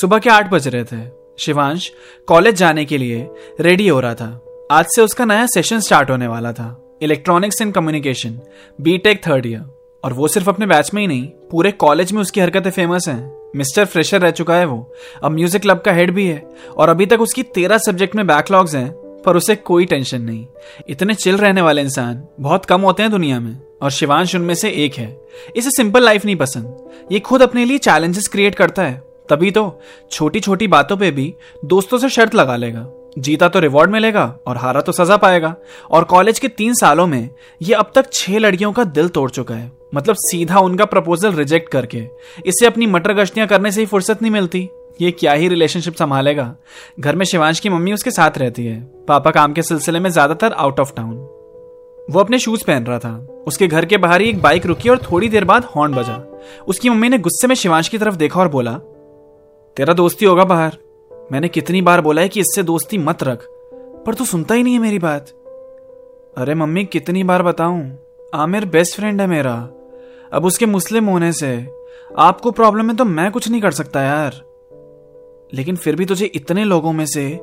सुबह के आठ बज रहे थे। शिवांश कॉलेज जाने के लिए रेडी हो रहा था। आज से उसका नया सेशन स्टार्ट होने वाला था। Electronics and communication BTech third year और वो सिर्फ़ अपने बैच में ही नहीं, पूरे कॉलेज में उसकी हरकतें फ़ेमस हैं। मिस्टर फ्रेशर रह चुका है वो। अब म्यूज़िक क्लब का हेड भी है। और अभी तक उसकी तेरह सब्जेक्ट में बैकलॉग्स हैं, पर उसे कोई टेंशन नहीं। इतने चिल रहने वाले इंसान बहुत कम होते हैं दुनिया में। और शिवांश उनमें से एक है। इसे सिंपल लाइफ नहीं पसंद। ये खुद अपने लिए चैलेंजेस क्रिएट करता है। तभी तो छोटी छोटी बातों पे भी दोस्तों से शर्त लगा लेगा। जीता तो रिवॉर्ड मिलेगा और हारा तो सजा पाएगा। और कॉलेज के तीन सालों में ये अब तक छह लड़कियों का दिल तोड़ चुका है। मतलब सीधा उनका प्रपोजल रिजेक्ट करके। इसे अपनी मटर गश्तियाँ करने से ही फुर्सत नहीं मिलती। ये क्या ही रिलेशनशिप संभालेगा? घर में शिवांश की मम्मी उसके साथ रहती है। पापा काम के सिलसिले में ज़्यादातर आउट ऑफ़ टाउन वो अपने शूज़ पहन रहा था। उसके घर के बाहर ही एक बाइक रुकी और थोड़ी देर बाद हॉर्न बजा। उसकी मम्मी ने गुस्से में शिवांश की तरफ़ देखा और बोला तेरा दोस्ती होगा बाहर। मैंने कितनी बार बोला है कि इससे दोस्ती मत रख, पर तू सुनता ही नहीं है मेरी बात। अरे मम्मी, कितनी बार बताऊँ? आमिर बेस्ट फ्रेंड है मेरा। अब उसके मुस्लिम होने से आपको प्रॉब्लम है तो मैं कुछ नहीं कर सकता यार। लेकिन फिर भी तुझे इतने लोगों में से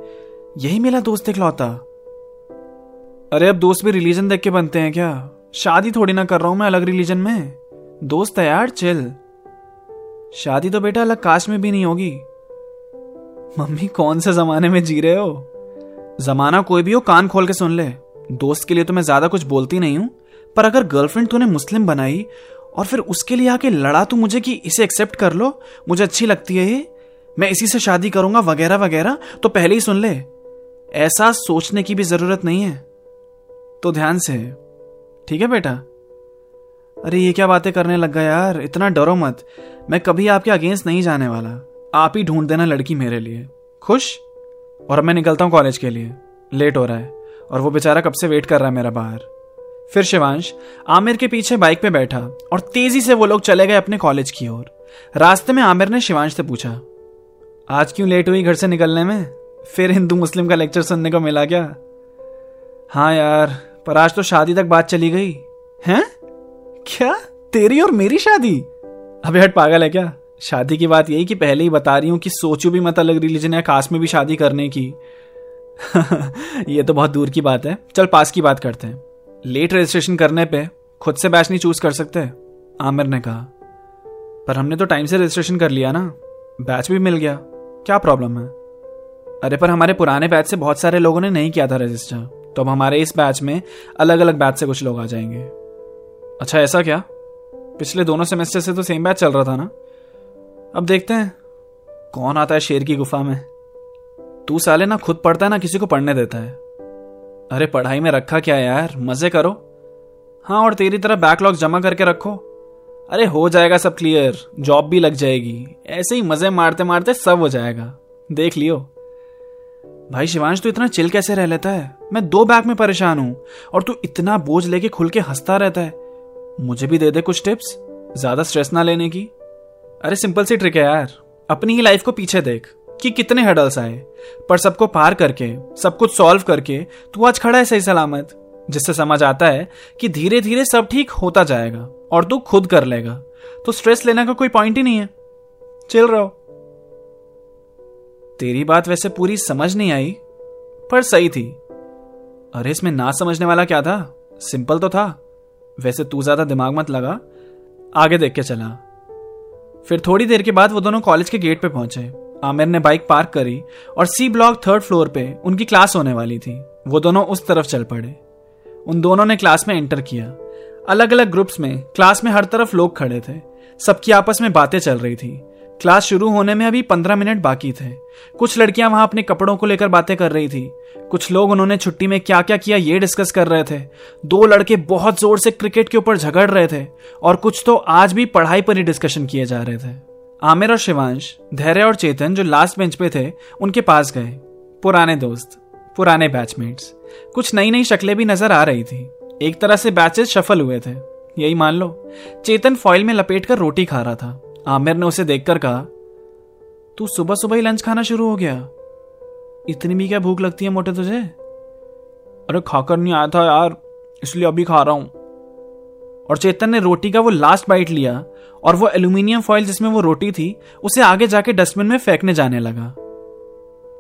यही मेरा दोस्त इकलौता। अरे अब दोस्त भी रिलीजन देख के बनते हैं क्या? शादी थोड़ी ना कर रहा हूँ मैं अलग रिलीजन में। दोस्त है यार चिल शादी तो बेटा अलग कास्ट में भी नहीं होगी। मम्मी, कौन से जमाने में जी रहे हो? जमाना कोई भी हो, कान खोल के सुन ले। दोस्त के लिए तो मैं ज़्यादा कुछ बोलती नहीं हूँ, पर अगर गर्लफ्रेंड तूने मुस्लिम बनाई, और फिर उसके लिए आके लड़ा तू मुझे कि इसे एक्सेप्ट कर लो, मुझे अच्छी लगती है ये। मैं इसी से शादी करूँगा, वगैरह वगैरह तो पहले ही सुन ले। ऐसा सोचने की भी ज़रूरत नहीं है। तो ध्यान से, ठीक है बेटा? अरे, ये क्या बातें करने लग गया यार? इतना डरो मत। मैं कभी आपके अगेंस्ट नहीं जाने वाला। आप ही ढूंढ देना लड़की मेरे लिए। खुश? और मैं निकलता हूँ कॉलेज के लिए। लेट हो रहा है। और वो बेचारा कब से वेट कर रहा है मेरा बाहर? फिर शिवांश, आमिर के पीछे बाइक पे बैठा और तेज़ी से वो लोग चले गए अपने कॉलेज की ओर। रास्ते में आमिर ने शिवांश से पूछा, आज क्यों लेट हुई घर से निकलने में? फिर हिंदू मुस्लिम का लेक्चर सुनने को मिला क्या? हाँ यार, पर आज तो शादी तक बात चली गई। हैं? क्या? तेरी और मेरी शादी? अबे हट, पागल है क्या? शादी की बात यही कि पहले ही बता रही हूँ कि सोचू भी मत अलग रिलीजन या कास्ट में भी शादी करने की। ये तो बहुत दूर की बात है। चल, पास की बात करते हैं। लेट रजिस्ट्रेशन करने पे खुद से बैच नहीं चूज़ कर सकते। आमिर ने कहा। पर हमने तो टाइम से रजिस्ट्रेशन कर लिया ना। बैच भी मिल गया। क्या प्रॉब्लम है? अरे पर हमारे पुराने बैच से बहुत सारे लोगों ने नहीं किया था रजिस्टर तो अब हमारे इस बैच में अलग अलग बैच से कुछ लोग आ जाएँगे। अच्छा ऐसा क्या? पिछले दोनों सेमेस्टर से तो सेम बैच चल रहा था ना? अब देखते हैं, कौन आता है शेर की गुफा में? तू साले ना खुद पढ़ता है ना किसी को पढ़ने देता है। अरे, पढ़ाई में रखा क्या यार? मज़े करो। हाँ और तेरी तरह बैकलॉग जमा करके रखो। अरे, हो जाएगा सब क्लियर जॉब भी लग जाएगी। ऐसे ही मज़े मारते मारते सब हो जाएगा। देख लियो। भाई, शिवांश, तू इतना चिल कैसे रह लेता है? मैं दो बैग में परेशान हूँ, और तू इतना बोझ लेके खुल के हंसता रहता है। मुझे भी दे दे कुछ टिप्स? ज़्यादा स्ट्रेस ना लेने की? अरे सिंपल सी ट्रिक है यार। अपनी ही लाइफ को पीछे देख कि कितने हडल्स आए। पर सबको पार करके, सब कुछ सॉल्व करके, तू आज खड़ा है सही सलामत। जिससे समझ आता है कि धीरे धीरे सब ठीक होता जाएगा और तू खुद कर लेगा। तो स्ट्रेस लेने का कोई पॉइंट ही नहीं है। चिल रहो। तेरी बात वैसे पूरी समझ नहीं आई, पर सही थी। अरे, इसमें ना समझने वाला क्या था? सिंपल तो था। वैसे तू ज़्यादा दिमाग मत लगा, आगे देख के चला। फिर थोड़ी देर के बाद वो दोनों कॉलेज के गेट पे पहुँचे। आमिर ने बाइक पार्क करी और सी ब्लॉक थर्ड फ्लोर पे उनकी क्लास होने वाली थी। वो दोनों उस तरफ़ चल पड़े। उन दोनों ने क्लास में एंटर किया। अलग अलग ग्रुप्स में क्लास में हर तरफ़ लोग खड़े थे। सबकी आपस में बातें चल रही थी। क्लास शुरू होने में अभी पंद्रह मिनट बाकी थे। कुछ लड़कियाँ वहाँ अपने कपड़ों को लेकर बातें कर रही थी। कुछ लोग उन्होंने छुट्टी में क्या क्या किया ये डिस्कस कर रहे थे। दो लड़के बहुत ज़ोर से क्रिकेट के ऊपर झगड़ रहे थे और कुछ तो आज भी पढ़ाई पर ही डिस्कशन किए जा रहे थे। आमिर और शिवांश, धैर्य और चेतन जो लास्ट बेंच पे थे, उनके पास गए। पुराने दोस्त, पुराने बैचमेट्स। कुछ नई नई शक्लें भी नज़र आ रही थी। एक तरह से बैचेस शफल हुए थे। यही मान लो। चेतन फॉइल में लपेट कर रोटी खा रहा था। आमिर ने उसे देखकर कहा, तू सुबह सुबह ही लंच खाना शुरू हो गया। इतनी भी क्या भूख लगती है मोटे तुझे? अरे, खाकर नहीं आया था यार, इसलिए अभी खा रहा हूँ। और चेतन ने रोटी का वो लास्ट बाइट लिया, और वो एल्यूमिनियम फॉइल जिसमें वो रोटी थी, उसे आगे जाके डस्टबिन में फेंकने जाने लगा।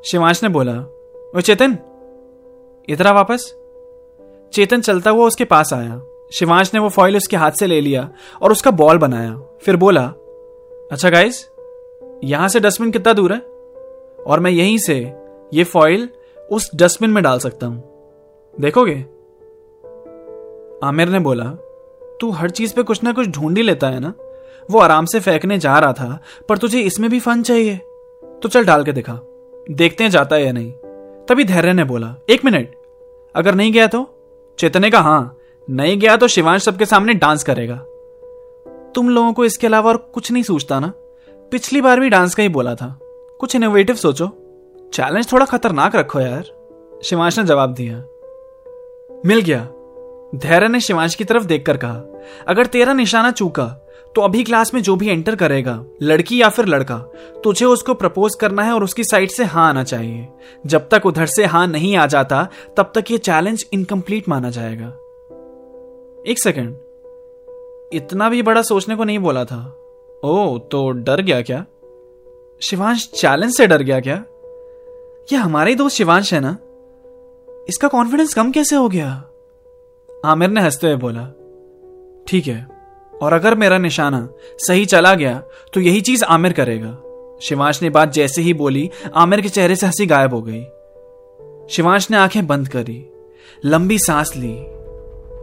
शिवांश ने बोला ओ चेतन, इधर वापस। चेतन चलता हुआ उसके पास आया। शिवांश ने वो फॉइल उसके हाथ से ले लिया और उसका बॉल बनाया। फिर बोला अच्छा गाइस यहाँ से डस्टबिन कितना दूर है? और मैं यहीं से ये फॉइल उस डस्टबिन में डाल सकता हूँ। देखोगे? आमिर ने बोला, तू हर चीज़ पे कुछ ना कुछ ढूंढ ही लेता है ना? वो आराम से फेंकने जा रहा था, पर तुझे इसमें भी फन चाहिए। तो चल डाल के दिखा। देखते हैं जाता है या नहीं। तभी धैर्य ने बोला, एक मिनट, अगर नहीं गया तो? चेतने का, हाँ, नहीं गया तो शिवांश सबके सामने डांस करेगा। तुम लोगों को इसके अलावा और कुछ नहीं सोचता ना? पिछली बार भी डांस का ही बोला था। कुछ इनोवेटिव सोचो। चैलेंज थोड़ा खतरनाक रखो यार। शिवांश ने जवाब दिया। मिल गया। धैर्य ने शिवांश की तरफ़ देखकर कहा, अगर तेरा निशाना चूका तो अभी क्लास में जो भी एंटर करेगा, लड़की या फिर लड़का, तुझे उसको प्रपोज करना है और उसकी साइड से हाँ आना चाहिए। जब तक उधर से हाँ नहीं आ जाता, तब तक ये चैलेंज इनकम्प्लीट माना जाएगा। एक सेकंड इतना भी बड़ा सोचने को नहीं बोला था। ओ तो डर गया क्या? शिवांश चैलेंज से डर गया क्या? ये हमारे ही दोस्त शिवांश है ना? इसका कॉन्फिडेंस कम कैसे हो गया? आमिर ने हँसते हुए बोला, ठीक है, और अगर मेरा निशाना सही चला गया तो यही चीज़ आमिर करेगा। शिवांश ने बात जैसे ही बोली, आमिर के चेहरे से हँसी गायब हो गई। शिवांश ने आँखें बंद करी, लंबी सांस ली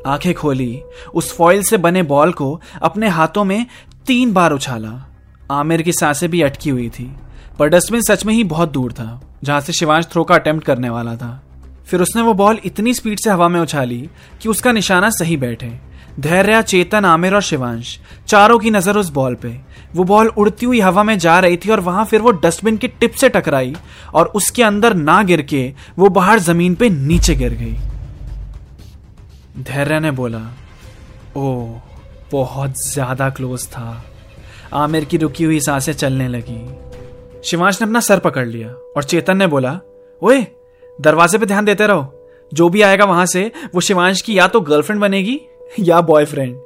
आँखें खोली, उस फॉइल से बने बॉल को अपने हाथों में तीन बार उछाला। आमिर की साँसें भी अटकी हुई थी, पर डस्टबिन सच में ही बहुत दूर था, जहाँ से शिवांश थ्रो का अटेम्प्ट करने वाला था। फिर उसने वो बॉल इतनी स्पीड से हवा में उछाली कि उसका निशाना सही बैठे। धैर्य, चेतन, आमिर और शिवांश, चारों की नज़र उस बॉल पे। वो बॉल उड़ती हुई हवा में जा रही थी और वहाँ फिर वो डस्टबिन की टिप से टकराई और उसके अंदर ना गिर के वो बाहर ज़मीन पे नीचे गिर गई। धैर्य ने बोला ओ बहुत ज़्यादा क्लोज था। आमिर की रुकी हुई साँसें चलने लगी। शिवांश ने अपना सर पकड़ लिया और चेतन ने बोला, ओए, दरवाजे पे ध्यान देते रहो। जो भी आएगा वहाँ से, वो शिवांश की या तो गर्लफ्रेंड बनेगी या बॉयफ्रेंड।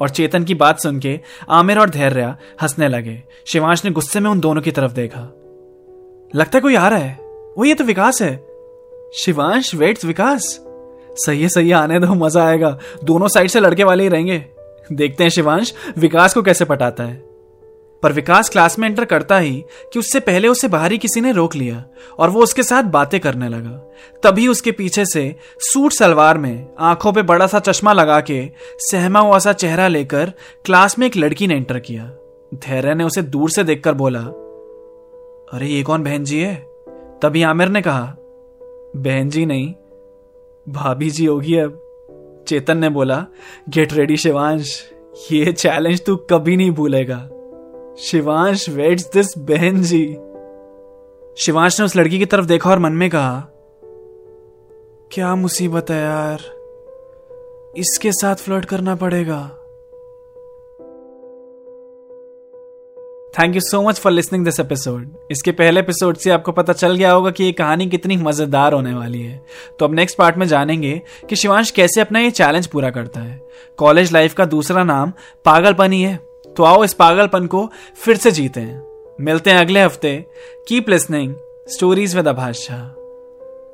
और चेतन की बात सुन के आमिर और धैर्य हंसने लगे। शिवांश ने गुस्से में उन दोनों की तरफ़ देखा। लगता है कोई आ रहा है। वो ये तो विकास है। शिवांश वेट्स विकास। सही है, सही आने दो, मज़ा आएगा। दोनों साइड से लड़के वाले ही रहेंगे। देखते हैं शिवांश, विकास को कैसे पटाता है। पर विकास क्लास में एंटर करता ही कि उससे पहले उसे बाहरी किसी ने रोक लिया और वो उसके साथ बातें करने लगा। तभी उसके पीछे से सूट सलवार में आँखों पे बड़ा सा चश्मा लगा के सहमा हुआ सा चेहरा लेकर क्लास में एक लड़की ने एंटर किया। धैर्य ने उसे दूर से देखकर बोला, अरे, ये कौन बहन जी है? तभी आमिर ने कहा, बहन जी नहीं भाभी जी होगी अब। चेतन ने बोला गेट रेडी शिवांश। ये चैलेंज तू कभी नहीं भूलेगा। शिवांश वेट्स दिस बहन जी। शिवांश ने उस लड़की की तरफ़ देखा और मन में कहा, क्या मुसीबत है यार। इसके साथ फ्लर्ट करना पड़ेगा। Thank you so much for listening this episode इसके पहले एपिसोड से आपको पता चल गया होगा कि ये कहानी कितनी मज़ेदार होने वाली है। तो अब नेक्स्ट पार्ट में जानेंगे कि शिवांश कैसे अपना ये चैलेंज पूरा करता है। कॉलेज लाइफ का दूसरा नाम पागलपन ही। है तो आओ इस पागलपन को फिर से जीते हैं। मिलते हैं अगले हफ़्ते। Keep listening stories with Abhash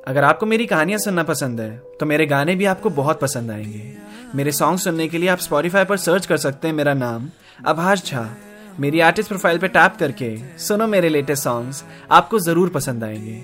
अगर आपको मेरी कहानियाँ सुनना पसंद है तो मेरे गाने भी आपको बहुत पसंद आएँगे। मेरे सॉन्ग सुनने के लिए आप स्पॉटिफाई पर सर्च कर सकते हैं। मेरा नाम अभाष झा मेरी आर्टिस्ट प्रोफ़ाइल पे टैप करके सुनो मेरे लेटेस्ट सॉन्ग्स आपको ज़रूर पसंद आएँगे।